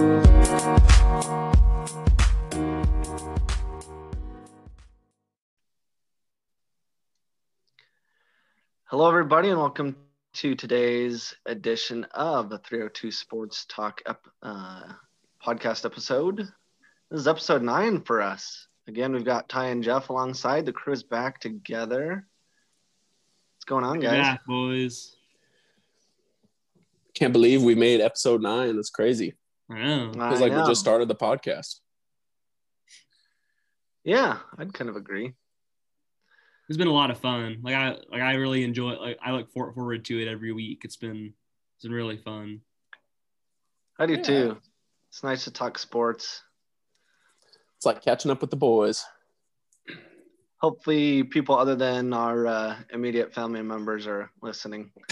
Hello, everybody, and welcome to today's edition of the 302 Sports Talk ep- uh, podcast episode. This is episode nine for us. Again, we've got Ty and Jeff alongside. The crew is back together. What's going on, guys? Yeah, boys. Can't believe we made episode nine. That's crazy. I know. I like we just started the podcast. Yeah, I'd kind of agree. It's been a lot of fun. Like I like I really enjoy like I look for- forward to it every week. It's been it's been really fun. I do Yeah. too. It's nice to talk sports. It's like catching up with the boys. Hopefully, people other than our uh, immediate family members are listening.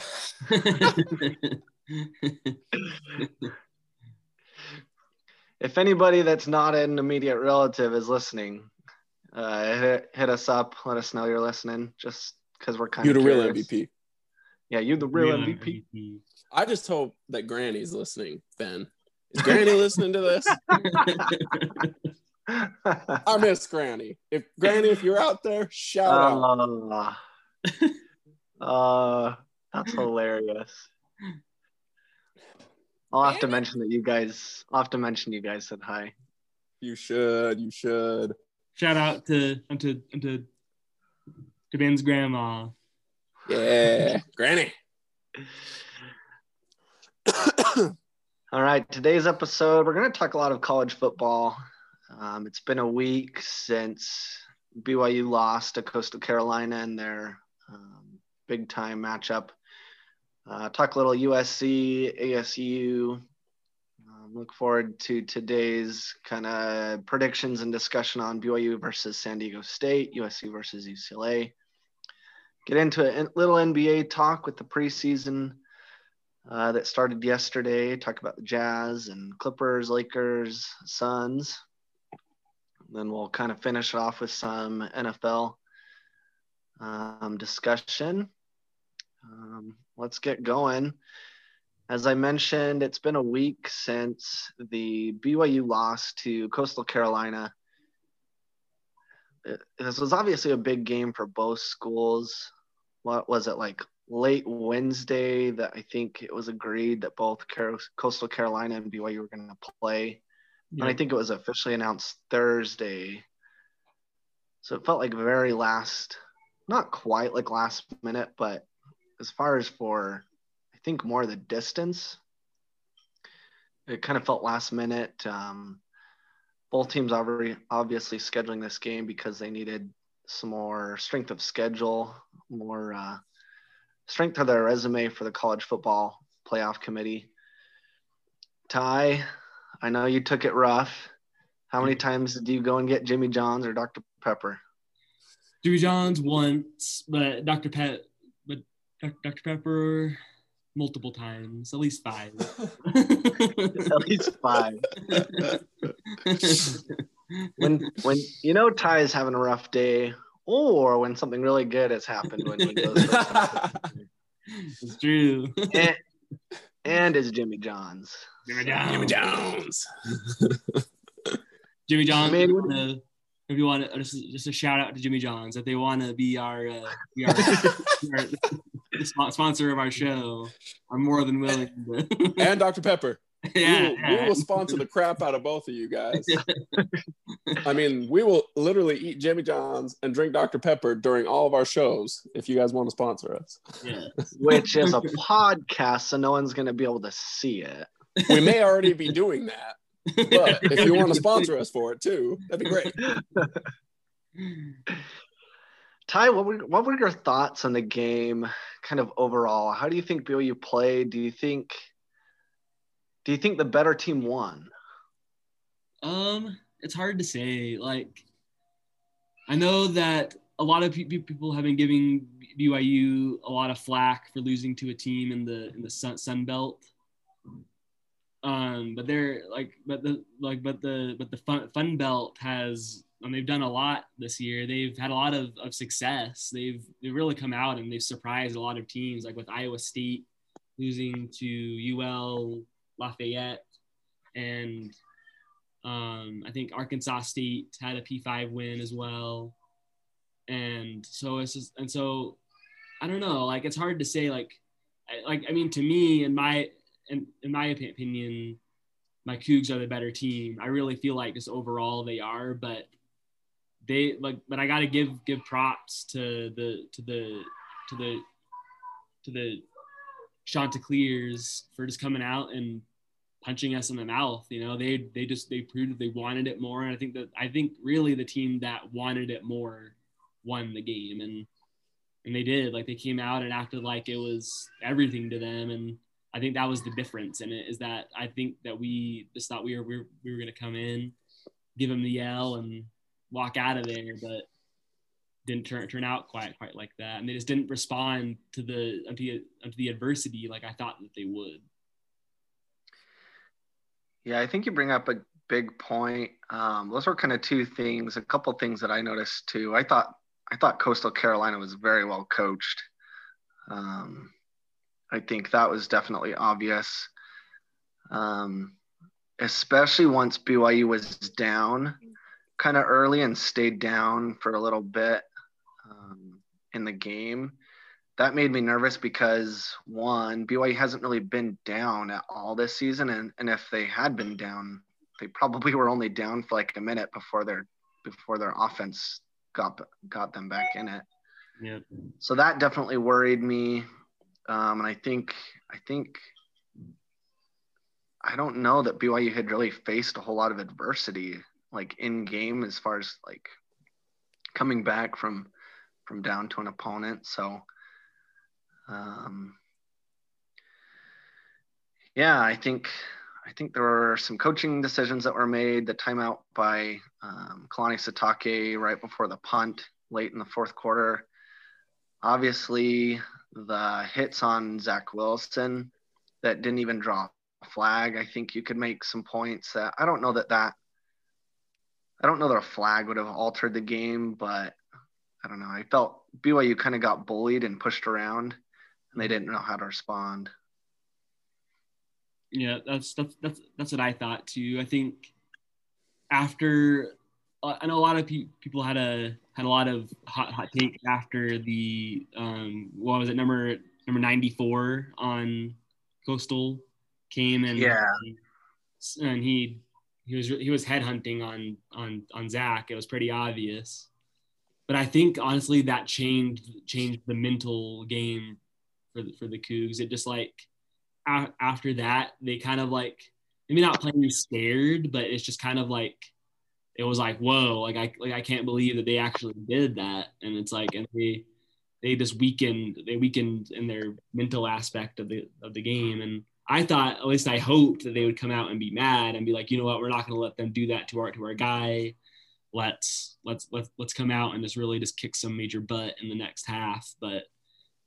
If anybody that's not an immediate relative is listening, uh, hit, hit us up. Let us know you're listening. Just because we're kind of. You of the real. MVP. Yeah, you're the real, Real MVP. MVP. I just hope that Granny's listening, Ben. Is Granny listening to this? I miss Granny. If Granny, if you're out there, shout out. uh, uh, that's hilarious. I'll have to mention that you guys. I'll have to mention you guys said hi. You should. You should. Shout out to to to to Ben's grandma. Yeah, Granny. All right, today's episode, we're going to talk a lot of college football. Um, it's been a week since BYU lost to Coastal Carolina in their um, big time matchup. Uh, talk a little USC, ASU. Um, look forward to today's kind of predictions and discussion on BYU versus San Diego State, USC versus UCLA. Get into a little NBA talk with the preseason uh, that started yesterday. Talk about the Jazz and Clippers, Lakers, Suns. then we'll kind of finish off with some NFL um, discussion. Um, let's get going. As I mentioned, it's been a week since the BYU loss to Coastal Carolina. It- This was obviously a big game for both schools. What was it like late Wednesday that I think it was agreed that both Car- Coastal Carolina and BYU were going to play. And I think it was officially announced Thursday. So it felt like very last, not quite like last minute, but as far as for, I think more the distance, it kind of felt last minute. Um, both teams already obviously scheduling this game because they needed some more strength of schedule, more uh, strength to their resume for the college football playoff committee. Ty, I know you took it rough. How many times did you go and get Jimmy John's or Dr. Pepper? Jimmy John's once, but Dr. Pet, Dr. Pepper multiple times, at least five. At least five. When when you know Ty is having a rough day, or when something really good has happened when he goes it's true. and, and is Jimmy John's. Jimmy John's. Jimmy Jones. Jimmy John's. Man, if you what- wanna- if you want to, just, just a shout out to Jimmy John's if they want to be our, uh, be our, our the spon- sponsor of our show. I'm more than willing. To, and Dr. Pepper. yeah, we, will, we will sponsor the crap out of both of you guys. I mean, we will literally eat Jimmy John's and drink Dr. Pepper during all of our shows if you guys want to sponsor us. yeah. Which is a podcast, so no one's gonna be able to see it. We may already be doing that, but if you want to sponsor us for it too, that'd be great. Ty, what were what were your thoughts on the game, kind of overall? How do you think BYU played? Do you think do you think the better team won? Um, it's hard to say. Like, I know that a lot of pe- pe- people have been giving BYU a lot of flack for losing to a team in the in the Sun, Sun Belt. Um, but they're like, but the like, but the but the Fun, Fun Belt has, and they've done a lot this year. They've had a lot of, of success. They've they've really come out and they've surprised a lot of teams, like with Iowa State losing to UL Lafayette and um, I think Arkansas State had a P5 win as well. And so it's just, and so I don't know, like it's hard to say like, like I mean to me in my in, in my opinion, my Cougs are the better team. I really feel like just overall they are, but they like but I got to give give props to the to the to the to the Chanticleers for just coming out and punching us in the mouth. You know, they they just they proved they wanted it more, and I think that I think really the team that wanted it more won the game, and and they did. Like they came out and acted like it was everything to them, and I think that was the difference in it. Is that I think that we just thought we were we were, we were going to come in, give them the yell, and walk out of there, but didn't turn turn out quite quite like that, and they just didn't respond to the to the, to the adversity like I thought that they would. Yeah, I think you bring up a big point. Um, those were kind of two things, a couple things that I noticed too. I thought I thought Coastal Carolina was very well coached. Um, I think that was definitely obvious, um, especially once BYU was down kind of early and stayed down for a little bit um, in the game. That made me nervous because one, BYU hasn't really been down at all this season, and, and if they had been down, they probably were only down for like a minute before their before their offense got got them back in it. Yeah. So that definitely worried me, um, and I think I think I don't know that BYU had really faced a whole lot of adversity like in game as far as like coming back from from down to an opponent. So um, yeah, I think I think there were some coaching decisions that were made. The timeout by um, Kalani Sitake right before the punt, late in the fourth quarter. Obviously, the hits on Zach Wilson that didn't even draw a flag. I think you could make some points that I don't know that that I don't know that a flag would have altered the game, but I don't know. I felt BYU kind of got bullied and pushed around, and they didn't know how to respond. Yeah, that's that's that's that's what I thought too. I think after uh, I know a lot of pe- people had a had a lot of hot hot take after the um what was it number number 94 on coastal came and yeah and he he was he was headhunting on on on Zach. It was pretty obvious, but I think honestly that changed changed the mental game for the, for the Cougs. It just like after that they kind of like maybe not playing scared, but it's just kind of like it was like whoa, like I like I can't believe that they actually did that, and it's like and they they just weakened they weakened in their mental aspect of the of the game and I thought, at least I hoped that they would come out and be mad and be like, you know what, we're not going to let them do that to our to our guy. Let's let's let's let's come out and just really just kick some major butt in the next half. But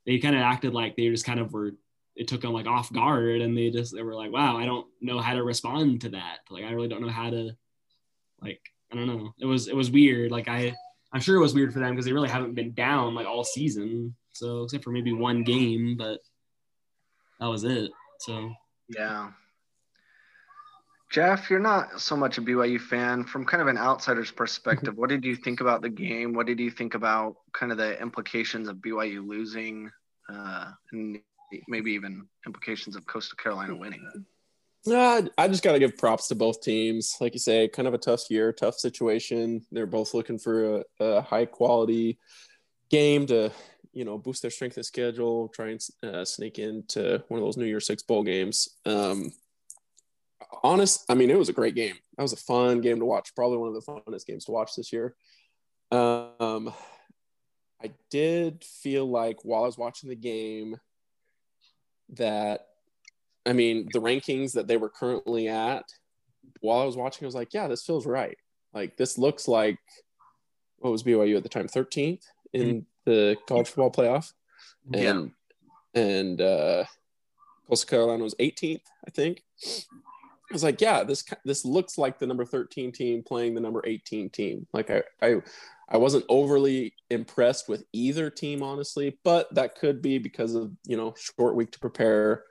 they kind of acted like they just kind of were. It took them like off guard, and they just they were like, wow, I don't know how to respond to that. Like I really don't know how to, like I don't know. It was it was weird. Like I I'm sure it was weird for them because they really haven't been down like all season. So except for maybe one game, but that was it. So yeah. Jeff, you're not so much a BYU fan. From kind of an outsider's perspective, what did you think about the game? What did you think about kind of the implications of BYU losing, uh, and maybe even implications of Coastal Carolina winning? Uh, I just got to give props to both teams. Like you say, kind of a tough year, tough situation. They're both looking for a, a high quality game to you know boost their strength of schedule, try and uh, sneak into one of those New Year's Six bowl games. Um, honest, I mean, it was a great game. That was a fun game to watch. Probably one of the funnest games to watch this year. Um, I did feel like while I was watching the game that, I mean, the rankings that they were currently at, while I was watching, I was like, yeah, this feels right. Like this looks like what was BYU at the time, 13th in mm-hmm the college football playoff, and yeah. and uh, Coastal Carolina was 18th, I think. I was like, yeah, this this looks like the number 13 team playing the number 18 team. Like I I I wasn't overly impressed with either team, honestly, but that could be because of you know short week to prepare.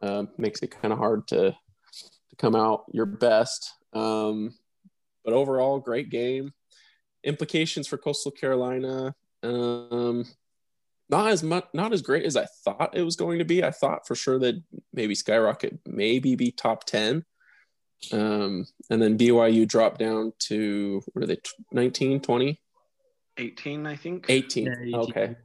Um, makes it kind of hard to to come out your best. Um, but overall, great game. Implications for Coastal Carolina. Um, not as much, not as great as I thought it was going to be. I thought for sure that maybe skyrocket, maybe be top ten. Um, and then BYU dropped down to what are they 19, 20? 18, I think. 18. Yeah, 18. Okay.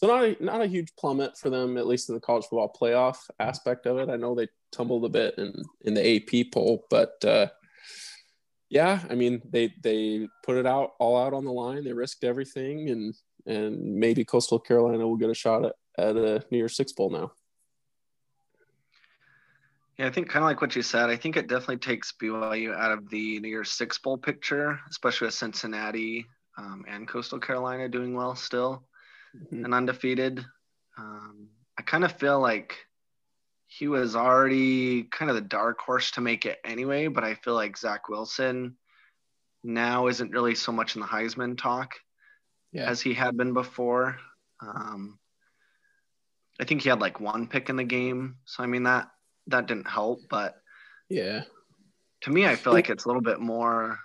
So not a, not a huge plummet for them, at least in the college football playoff aspect of it. I know they tumbled a bit in, in the AP poll, but uh, yeah, I mean they they put it out all out on the line. They risked everything, and and maybe Coastal Carolina will get a shot at, at a New Year's Six bowl now. Yeah, I think kind of like what you said. I think it definitely takes BYU out of the New Year's Six bowl picture, especially with Cincinnati um, and Coastal Carolina doing well still Mhm. and undefeated. Um, I kind of feel like he was already kind of the dark horse to make it anyway, but I feel like Zach Wilson now isn't really so much in the Heisman talk Yeah. as he had been before. Um, I think he had like one pick in the game, so I mean that that didn't help. But Yeah. to me, I feel like it's a little bit more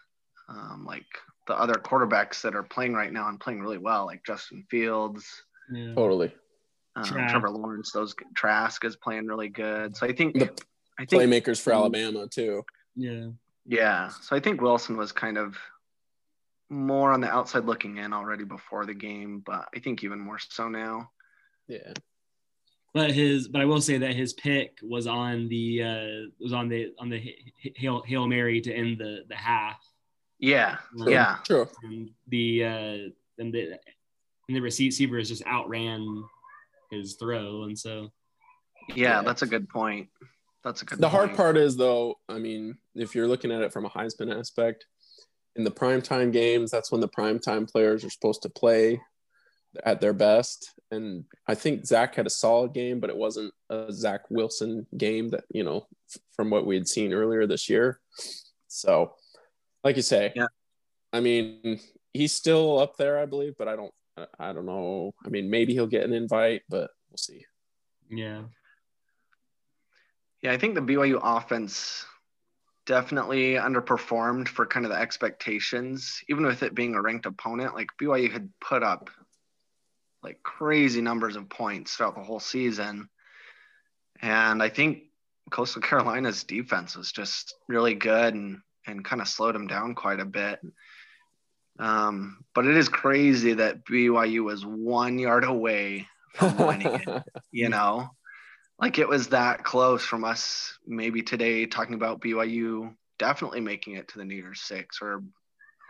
um, like the other quarterbacks that are playing right now and playing really well, like Justin Fields, Yeah. Totally. um, Trevor Lawrence. Those Trask is playing really good. So I think The I think Playmakers for Alabama too. Yeah. yeah. So I think Wilson was kind of more on the outside looking in already before the game, but I think even more so now. Yeah. But his, but I will say that his pick was on the uh, was on the on the hail hail mary to end the the half. Yeah, True. yeah, True. And the uh, and the and the receiver just outran his throw, and so yeah. Yeah. That's a good point. That's a good. The hard part is though, I mean, if you're looking at it from a Heisman aspect, in the primetime games, that's when the primetime players are supposed to play at their best. And I think Zach had a solid game, but it wasn't a Zach Wilson game that, you know, f- from what we had seen earlier this year. So, like you say, Yeah. I mean, he's still up there, I believe, but I don't, I- I don't know. I mean, maybe he'll get an invite, but we'll see. yeah, Yeah, I think the BYU offense definitely underperformed for kind of the expectations, even with it being a ranked opponent. Like BYU had put up like crazy numbers of points throughout the whole season. And I think Coastal Carolina's defense was just really good and, and kind of slowed him down quite a bit. Um, but it is crazy that BYU was one yard away from winning it you know? Like it was that close from us maybe today talking about byu definitely making it to the new year's six or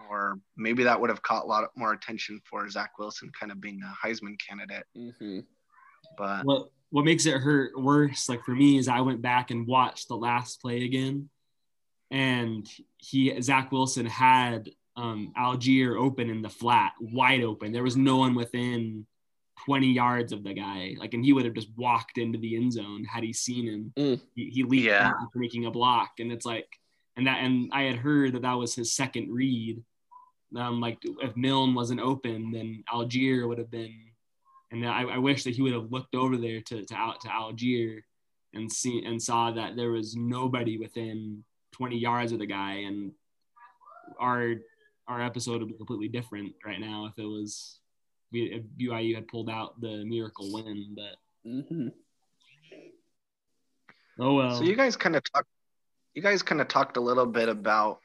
or maybe that would have caught a lot more attention for zach wilson kind of being a heisman candidate. Hmm but what what makes it hurt worse like for me is i went back and watched the last play again and he zach wilson had um Allgeier open in the flat wide open. There was no one within 20 yards of the guy. Like and he would have just walked into the end zone had he seen him. Mm. he, he leaped Yeah. out making a block. And it's like and that and i had heard that that was his second read. Um like if milne wasn't open then Allgeier would have been and I, I wish that he would have looked over there to, to out to Allgeier and see and saw that there was nobody within 20 yards of the guy and our our episode would be completely different right now if it was if BYU had pulled out the miracle win but hmm oh well. So you guys kind of talked you guys kind of talked a little bit about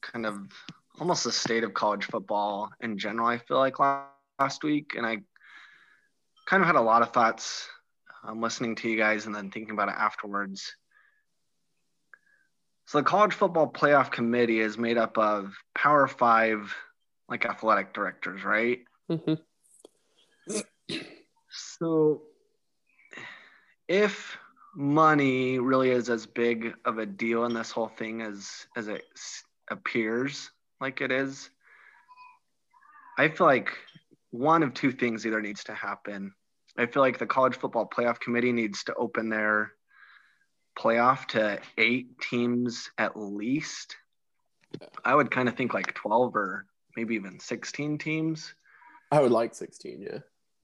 kind of almost the state of college football in general i feel like last week and i kind of had a lot of thoughts um, listening to you guys and then thinking about it afterwards so the college football playoff committee is made up of power five like athletic directors right hmm so if money really is as big of a deal in this whole thing as as it appears like it is, I feel like one of two things either needs to happen. I feel like the college football playoff committee needs to open their playoff to eight teams at least. I would kind of think like 12 or maybe even 16 teams. I would like 16, yeah.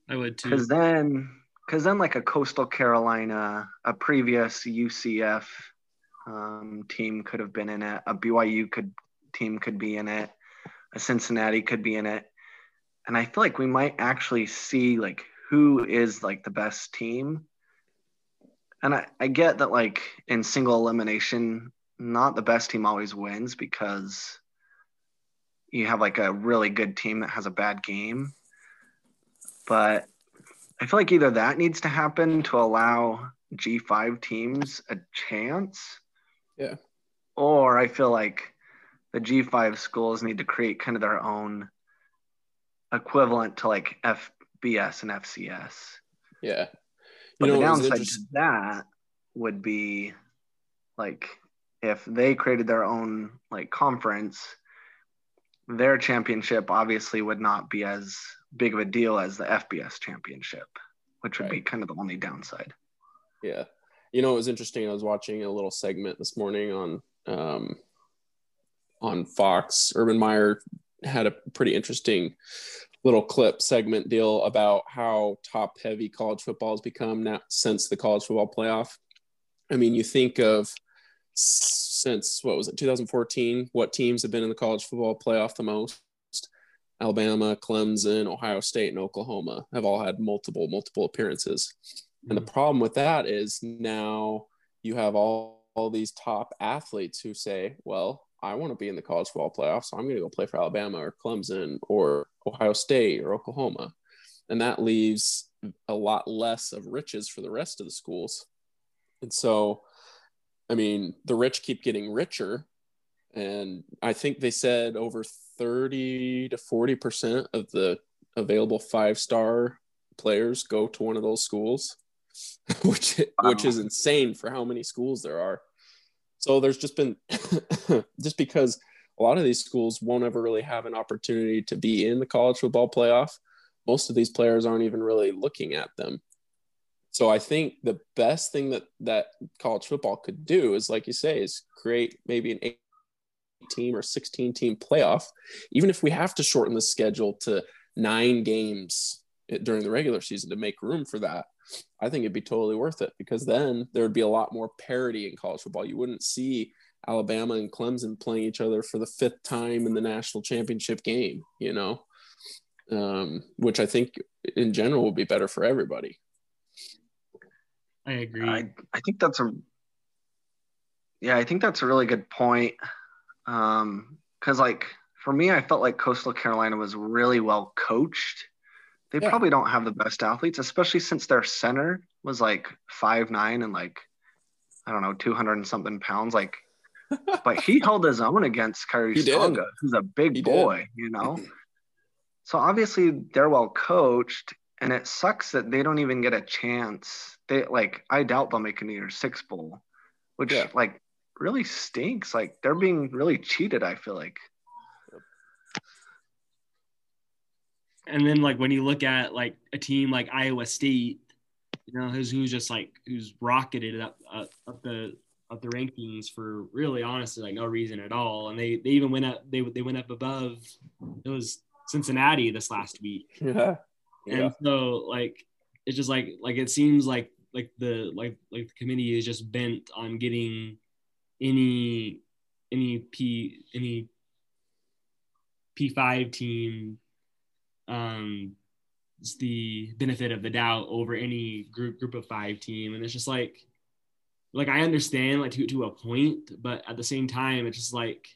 I would too Because then, because then, like a Coastal Carolina, a previous UCF um, team could have been in it. A BYU could team could be in it. A Cincinnati could be in it. And I feel like we might actually see like who is like the best team. And I, I get that like in single elimination, not the best team always wins because you have like a really good team that has a bad game. But I feel like either that needs to happen to allow G5 teams a chance. Yeah. Or I feel like the G5 schools need to create kind of their own equivalent to like FBS and FCS. Yeah. You but know, the downside to that would be like if they created their own like conference, their championship obviously would not be as big of a deal as the FBS championship, which would right. be kind of the only downside. Yeah. You know, it was interesting. I was watching a little segment this morning on um, on Fox. Urban Meyer had a pretty interesting little clip segment deal about how top heavy college football has become now since the college football playoff. I mean, you think of since what was it 2014 what teams have been in the college football playoff the most alabama clemson ohio state and oklahoma have all had multiple multiple appearances mm-hmm. and the mm-hmm. problem with that is now you have all, all these top athletes who say well i want to be in the college football playoffs. so i'm going to go play for alabama or clemson or ohio state or oklahoma and that leaves a lot less of riches for the rest of the schools and so I mean, the rich keep getting richer. And I think they said over 30 to 40% of the available five star players go to one of those schools, which, wow. which is insane for how many schools there are. So there's just been, just because a lot of these schools won't ever really have an opportunity to be in the college football playoff, most of these players aren't even really looking at them. So I think the best thing that that college football could do is, like you say, is create maybe an eight team or 16 team playoff, even if we have to shorten the schedule to nine games during the regular season to make room for that. I think it'd be totally worth it because then there would be a lot more parity in college football. You wouldn't see Alabama and Clemson playing each other for the fifth time in the national championship game, you know, um, which I think in general would be better for everybody. I agree. I, I think that's a yeah, I think that's a really good point. Um, because like for me, I felt like Coastal Carolina was really well coached. They yeah. probably don't have the best athletes, especially since their center was like five nine and like I don't know, two hundred and something pounds. Like, but he held his own against Khyiris Tonga, who's a big he boy, did. you know. So obviously they're well coached, and it sucks that they don't even get a chance they like I doubt they'll make a New Year's Six bowl, which yeah. like really stinks. Like they're being really cheated. I feel like. And then like when you look at like a team like Iowa State, you know who's who's just like who's rocketed up up, up the up the rankings for really honestly like no reason at all, and they they even went up they they went up above it was Cincinnati this last week. Yeah. And yeah. so like it's just like like it seems like like the like like the committee is just bent on getting any any p any p5 team um it's the benefit of the doubt over any group group of five team. And it's just like like i understand like to, to a point but at the same time it's just like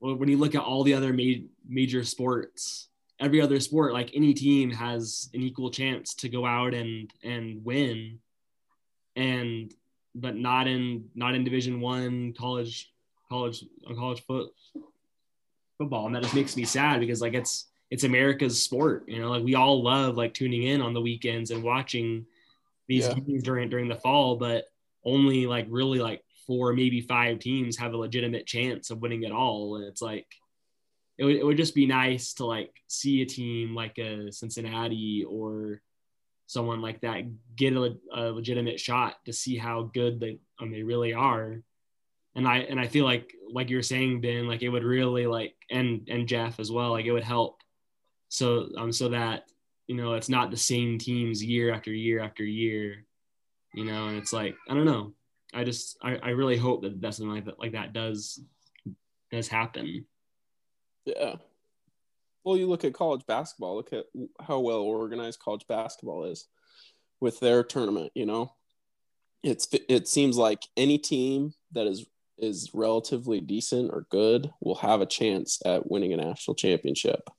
well, when you look at all the other ma- major sports every other sport like any team has an equal chance to go out and and win. And but not in not in Division One college college college foot football, and that just makes me sad because like it's it's America's sport, you know, like we all love like tuning in on the weekends and watching these yeah. games during during the fall, but only like really like four maybe five teams have a legitimate chance of winning it all, and it's like it would, it would just be nice to like see a team like a Cincinnati or someone like that get a, a legitimate shot to see how good they um, they really are and i and i feel like like you're saying ben like it would really like and and jeff as well like it would help so um so that you know it's not the same teams year after year after year you know and it's like i don't know I just I, I really hope that that's something like that like that does does happen. Yeah. Well, you look at college basketball. Look at how well organized college basketball is with their tournament. You know, it's it seems like any team that is is relatively decent or good will have a chance at winning a national championship.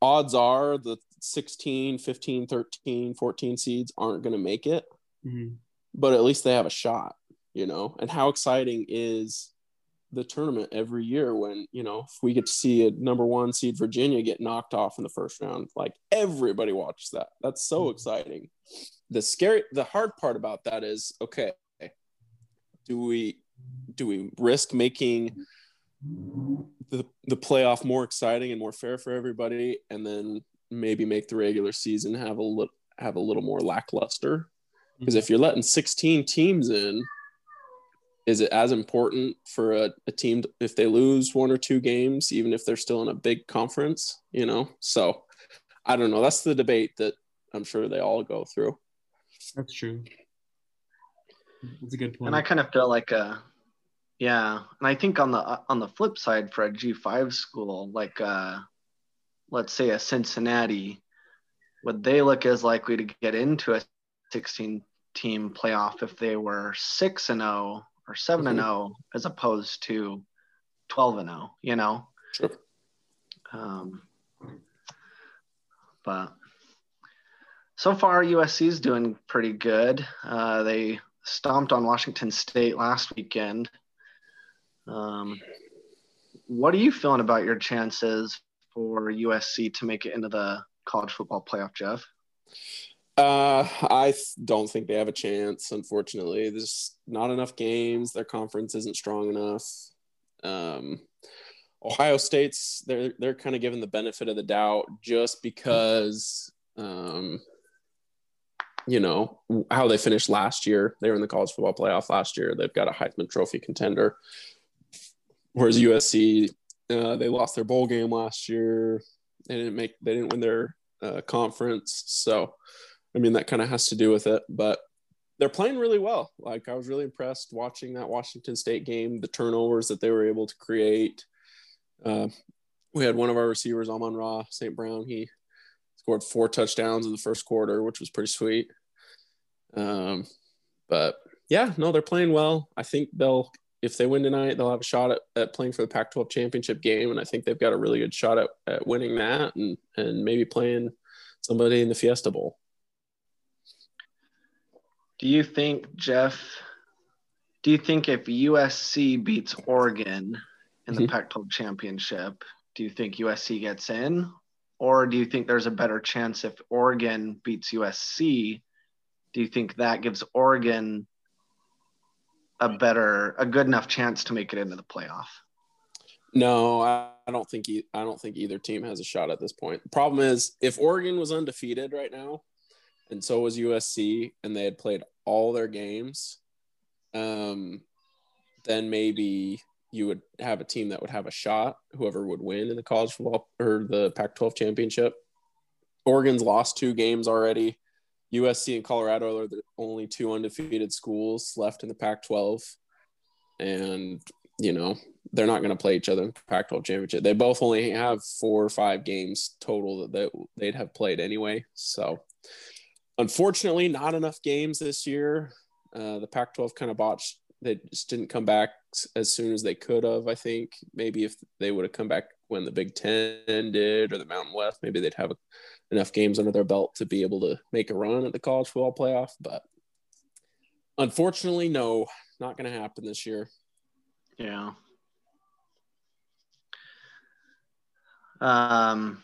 Odds are the 16, 15, 13, 14 seeds aren't going to make it, mm-hmm. but at least they have a shot, you know. And how exciting is the tournament every year when you know if we get to see a number one seed Virginia get knocked off in the first round, like everybody watches that. That's so mm-hmm. exciting. The scary, the hard part about that is okay. Do we do we risk making the the playoff more exciting and more fair for everybody, and then maybe make the regular season have a little have a little more lackluster? Because mm-hmm. if you're letting 16 teams in, is it as important for a, a team if they lose one or two games, even if they're still in a big conference, you know? So I don't know. That's the debate that I'm sure they all go through. That's true. That's a good point. And I kind of feel like, uh, yeah, and I think on the on the flip side for a G5 school, like uh, let's say a Cincinnati, would they look as likely to get into a 16 team playoff if they were six and zero oh or 7 and 0 mm-hmm. as opposed to 12 and 0, you know? Sure. Um, but so far, USC is doing pretty good. Uh, they stomped on Washington State last weekend. Um, what are you feeling about your chances for USC to make it into the college football playoff, Jeff? Uh, I don't think they have a chance. Unfortunately, there's not enough games. Their conference isn't strong enough. Um, Ohio State's they're they're kind of given the benefit of the doubt just because um, you know how they finished last year. They were in the college football playoff last year. They've got a Heisman Trophy contender, whereas USC uh, they lost their bowl game last year. They didn't make they didn't win their uh, conference, so I mean, that kind of has to do with it, but they're playing really well. Like I was really impressed watching that Washington State game, the turnovers that they were able to create. Uh, we had one of our receivers, Amon Ra St. Brown. He scored four touchdowns in the first quarter, which was pretty sweet. Um, but yeah, no, they're playing well. I think they'll, if they win tonight, they'll have a shot at, at playing for the Pac-12 championship game, and I think they've got a really good shot at, at winning that, and and maybe playing somebody in the Fiesta Bowl. Do you think, Jeff, do you think if USC beats Oregon in the mm-hmm. Pac 12 championship, do you think USC gets in? Or do you think there's a better chance if Oregon beats USC? Do you think that gives Oregon a better, a good enough chance to make it into the playoff? No, I, don't think e- I don't think either team has a shot at this point. The problem is if Oregon was undefeated right now, and so was USC, and they had played all their games, um, then maybe you would have a team that would have a shot, whoever would win in the college football or the Pac 12 championship. Oregon's lost two games already. USC and Colorado are the only two undefeated schools left in the Pac 12. And, you know, they're not going to play each other in the Pac 12 championship. They both only have four or five games total that they, they'd have played anyway. So, unfortunately, not enough games this year. Uh, the Pac 12 kind of botched. They just didn't come back as soon as they could have. I think maybe if they would have come back when the Big Ten did or the Mountain West, maybe they'd have enough games under their belt to be able to make a run at the college football playoff. But unfortunately, no, not going to happen this year. Yeah. Um,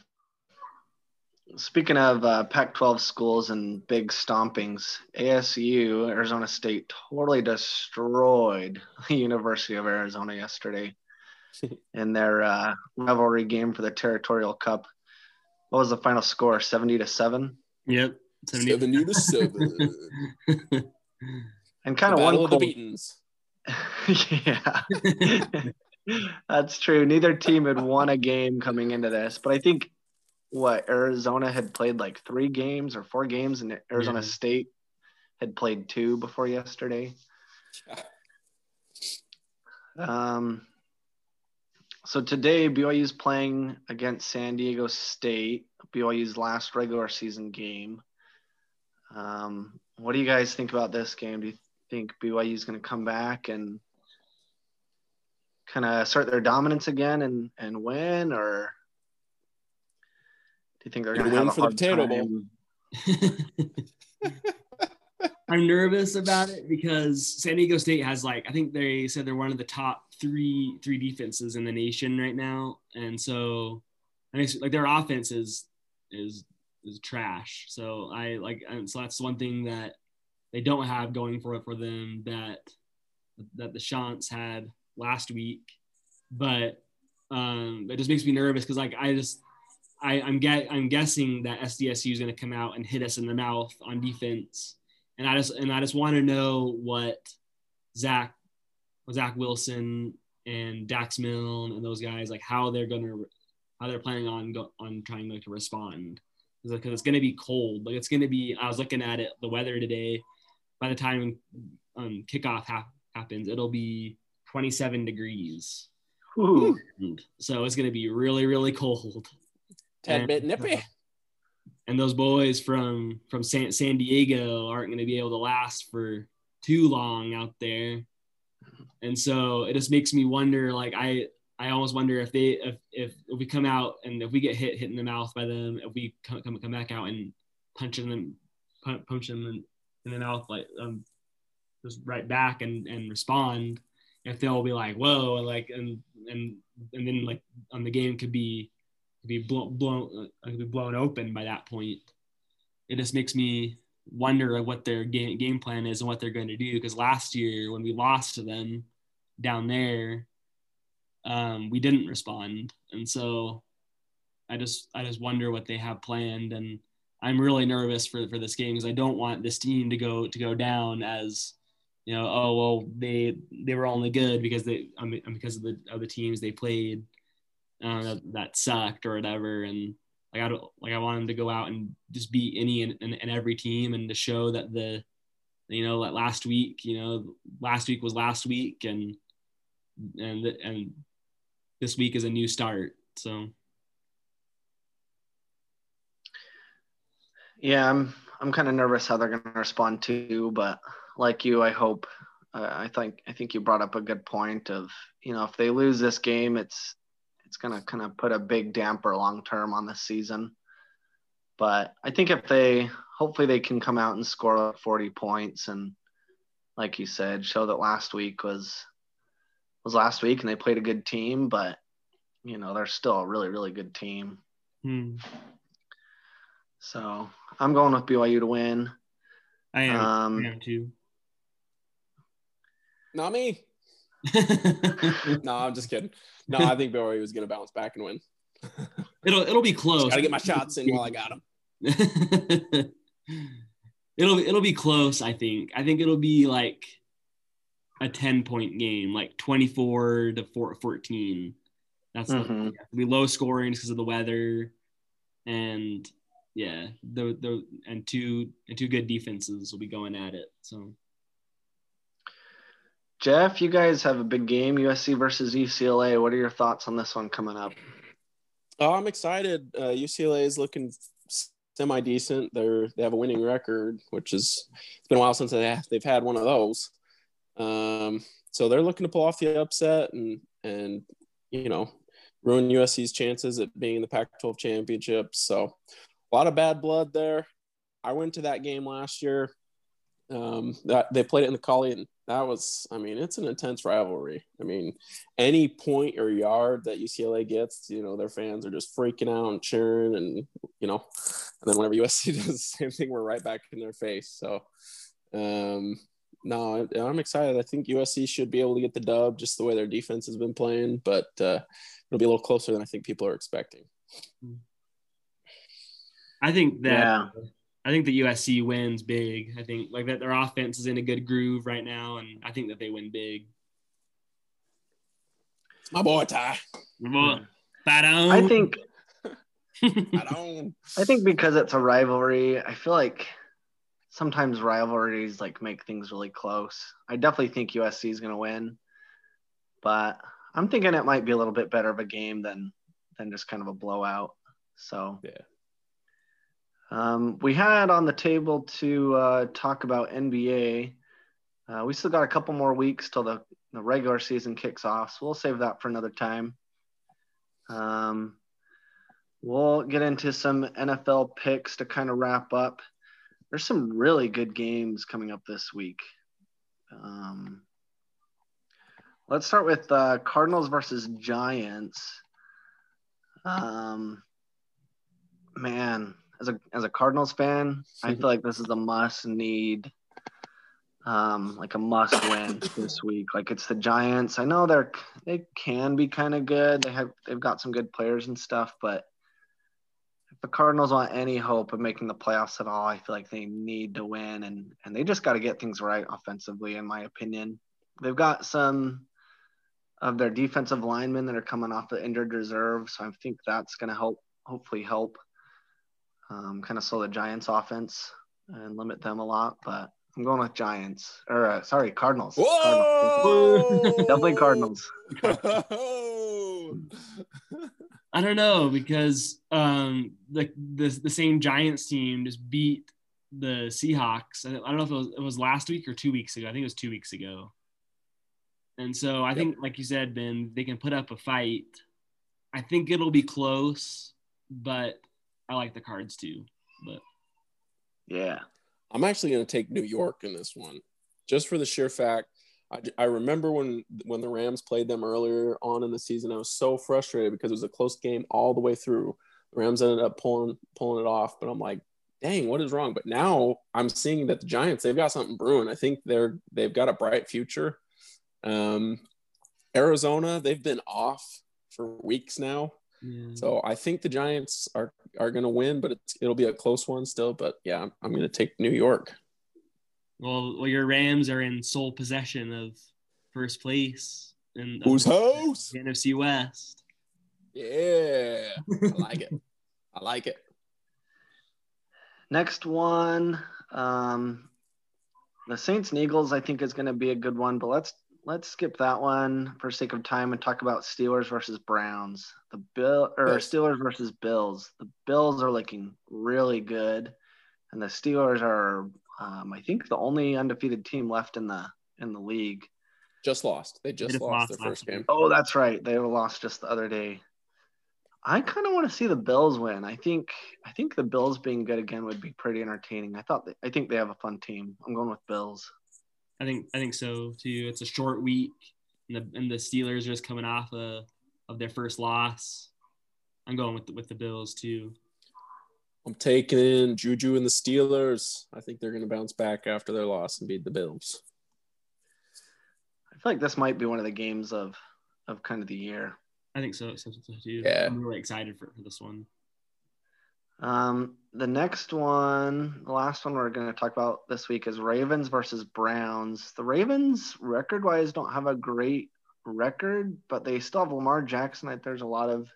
Speaking of uh, Pac 12 schools and big stompings, ASU, Arizona State, totally destroyed the University of Arizona yesterday in their uh, rivalry game for the Territorial Cup. What was the final score? 70 to 7? Yep. 70, 70 to 7. and kind of one. Of the Beatons. yeah. That's true. Neither team had won a game coming into this, but I think what Arizona had played like three games or four games, and Arizona yeah. State had played two before yesterday. Um, so today BYU is playing against San Diego State, BYU's last regular season game. Um, what do you guys think about this game? Do you think BYU is going to come back and kind of assert their dominance again and, and win, or do you think they're going to win have a for the hard potato time? I'm nervous about it because San Diego State has like I think they said they're one of the top three three defenses in the nation right now, and so I think like their offense is is is trash. So I like and so that's one thing that they don't have going for it for them that that the Chants had last week, but um, it just makes me nervous because like I just I, I'm get I'm guessing that SDSU is going to come out and hit us in the mouth on defense, and I just and I just want to know what Zach Zach Wilson and Dax Milne and those guys like how they're going to how they're planning on go, on trying like, to respond. Because it's going to be cold? Like it's going to be I was looking at it the weather today by the time um, kickoff ha- happens it'll be 27 degrees. Ooh. so it's going to be really really cold. Tad And- bit nippy. and those boys from from San, San Diego aren't going to be able to last for too long out there and so it just makes me wonder like i i almost wonder if they if if, we come out and if we get hit hit in the mouth by them if we come come, come back out and punching them punch, punch them in, in the mouth like um just right back and and respond if they'll be like whoa and like and and and then like on the game could be could be blown blown uh, could be blown open by that point. It just makes me wonder what their game, game plan is and what they're going to do because last year when we lost to them down there um, we didn't respond. And so i just i just wonder what they have planned. And i'm really nervous for for this game because i don't want this team to go to go down as you know oh well they they were only good because they I mean, because of the of the teams they played uh, that, that sucked or whatever. And like I don't like I want them to go out and just beat any and, and, and every team and to show that the you know like last week you know last week was last week. And and and this week is a new start so Yeah, I'm I'm kind of nervous how they're going to respond too, but like you, I hope. Uh, I think I think you brought up a good point of you know if they lose this game, it's it's going to kind of put a big damper long term on the season. But I think if they hopefully they can come out and score like 40 points and like you said, show that last week was was last week and they played a good team, but you know they're still a really really good team. hmm. So I'm going with BYU to win. I am, Um, I am too Not me. No, I'm just kidding. No, I think BYU was going to bounce back and win. it'll it'll be close Got to get my shots in while I got them. it'll it'll be close. I think. I think it'll be like a ten point game, like twenty four to four, 14. That's Mhm. it'll be low scoring because of the weather, and yeah, the the and two and two good defenses will be going at it. So Jeff, you guys have a big game, USC versus UCLA. What are your thoughts on this one coming up? Oh, I'm excited. Uh, UCLA is looking semi decent. They're they have a winning record, which is it's been a while since they have, they've had one of those. Um, so they're looking to pull off the upset and and you know ruin USC's chances at being in the Pac-12 championship. So a lot of bad blood there. I went to that game last year. Um, that they played it in the Collie, and that was, I mean, it's an intense rivalry. I mean, any point or yard that UCLA gets, you know, their fans are just freaking out and cheering, and you know, and then whenever USC does the same thing, we're right back in their face. So, um, no, I- I'm excited. I think USC should be able to get the dub, just the way their defense has been playing, but uh, it'll be a little closer than I think people are expecting. I think that Yeah. I think the USC wins big. I think like that their offense is in a good groove right now, and I think that they win big. It's my boy Ty. I think I don't. I think because it's a rivalry, I feel like sometimes rivalries like make things really close. I definitely think USC is going to win, but I'm thinking it might be a little bit better of a game than than just kind of a blowout. So Yeah. um, we had on the table to uh, talk about NBA. Uh, we still got a couple more weeks till the, the regular season kicks off, so we'll save that for another time. Um, we'll get into some NFL picks to kind of wrap up. There's some really good games coming up this week. Um, let's start with uh, Cardinals versus Giants. Um, man, as a as a Cardinals fan, I feel like this is a must need, um, like a must win this week. Like it's the Giants. I know they're they can be kind of good. They have they've got some good players and stuff, but the Cardinals want any hope of making the playoffs at all, I feel like they need to win and and they just got to get things right offensively, in my opinion. They've got some of their defensive linemen that are coming off the injured reserve, so I think that's going to help, hopefully help, um, kind of slow the Giants' offense and limit them a lot. But I'm going with Giants, or uh, sorry, Cardinals. Cardinals. Definitely Cardinals. I don't know because um, the, the the same Giants team just beat the Seahawks. I don't know if it was, it was last week or two weeks ago. I think it was two weeks ago. And so I think, like you said, Ben, they can put up a fight. I think it'll be close, but I like the Cards too. But Yeah. I'm actually going to take New York in this one, just for the sheer fact. I, I remember when when the Rams played them earlier on in the season, I was so frustrated because it was a close game all the way through. The Rams ended up pulling pulling it off, but I'm like, dang, what is wrong? But now I'm seeing that the Giants they've got something brewing. I think they're they've got a bright future. Um, Arizona they've been off for weeks now. yeah. So I think the Giants are are going to win, but it's, it'll be a close one still. But yeah, I'm, I'm going to take New York. Well, well, your Rams are in sole possession of first place in of Whose the? NFC West. Yeah, I like it. I like it. Next one, um, the Saints and Eagles. I think is going to be a good one, but let's let's skip that one for sake of time and talk about Steelers versus Browns. The Bill or Bills. Steelers versus Bills. The Bills are looking really good, and the Steelers are, um, I think, the only undefeated team left in the in the league. Just lost. They just just lost, lost their first game. week. Oh, that's right. They lost just the other day. I kind of want to see the Bills win. I think I think the Bills being good again would be pretty entertaining. I thought they, I think they have a fun team. I'm going with Bills. I think I think so too. It's a short week, and the and the Steelers are just coming off uh, of their first loss. I'm going with the, with the Bills too. I'm taking in Juju and the Steelers. I think they're going to bounce back after their loss and beat the Bills. I feel like this might be one of the games of of kind of the year. I think so, so, so too. Yeah. I'm really excited for, for this one. Um, the next one, the last one we're going to talk about this week is Ravens versus Browns. The Ravens, record wise, don't have a great record, but they still have Lamar Jackson. There's a lot of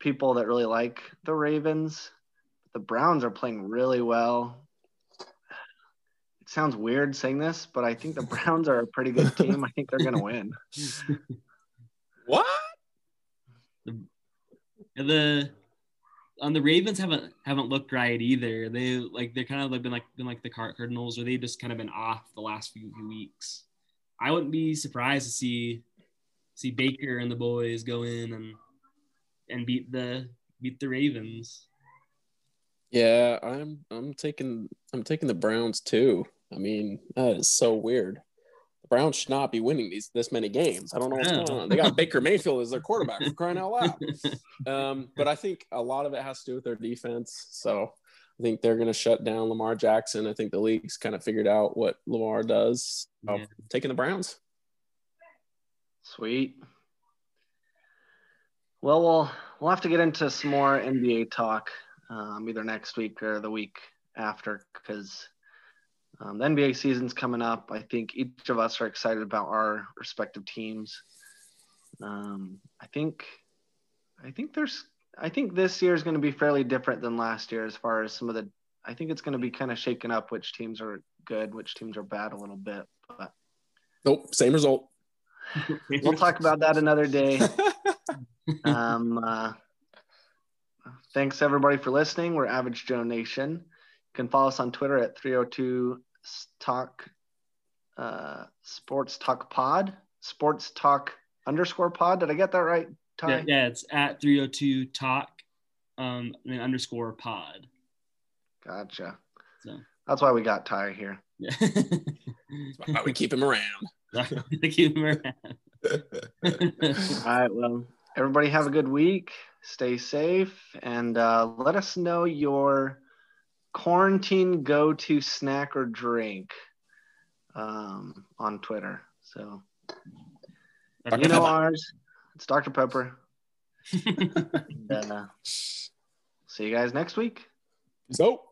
people that really like the Ravens. The Browns are playing really well. It sounds weird saying this, but I think the Browns are a pretty good team. I think they're going to win. What? And the on um, the Ravens haven't haven't looked right either. They like they're kind of like been like been like the Cardinals, or they've just kind of been off the last few, few weeks. I wouldn't be surprised to see see Baker and the boys go in and and beat the beat the Ravens. Yeah, I'm I'm taking I'm taking the Browns too. I mean, that is so weird. The Browns should not be winning these this many games. I don't know what's going on. They got Baker Mayfield as their quarterback for crying out loud. Um, but I think a lot of it has to do with their defense. So I think they're going to shut down Lamar Jackson. I think the league's kind of figured out what Lamar does. So Yeah. taking the Browns. Sweet. Well, we'll we'll have to get into some more NBA talk um, either next week or the week after because um, the NBA season's coming up. I think each of us are excited about our respective teams. Um, I think I think there's I think this year is going to be fairly different than last year as far as some of the I think it's going to be kind of shaken up which teams are good, which teams are bad a little bit. But Nope, same result. we'll talk about that another day. Um, uh, thanks everybody for listening. We're Average Joe Nation. You can follow us on Twitter at 302 Talk uh, Sports Talk Pod, Sports Talk underscore Pod. Did I get that right, Ty? Yeah, yeah, it's at 302 talk um and then underscore pod. Gotcha. So That's why we got Ty here. yeah. Why we keep him around. Thank you, Moran. All right. Well, everybody have a good week. Stay safe and uh, let us know your quarantine go to snack or drink um, on Twitter. So, Dr. you know Pepper. ours. It's Dr. Pepper. And, uh, see you guys next week. So.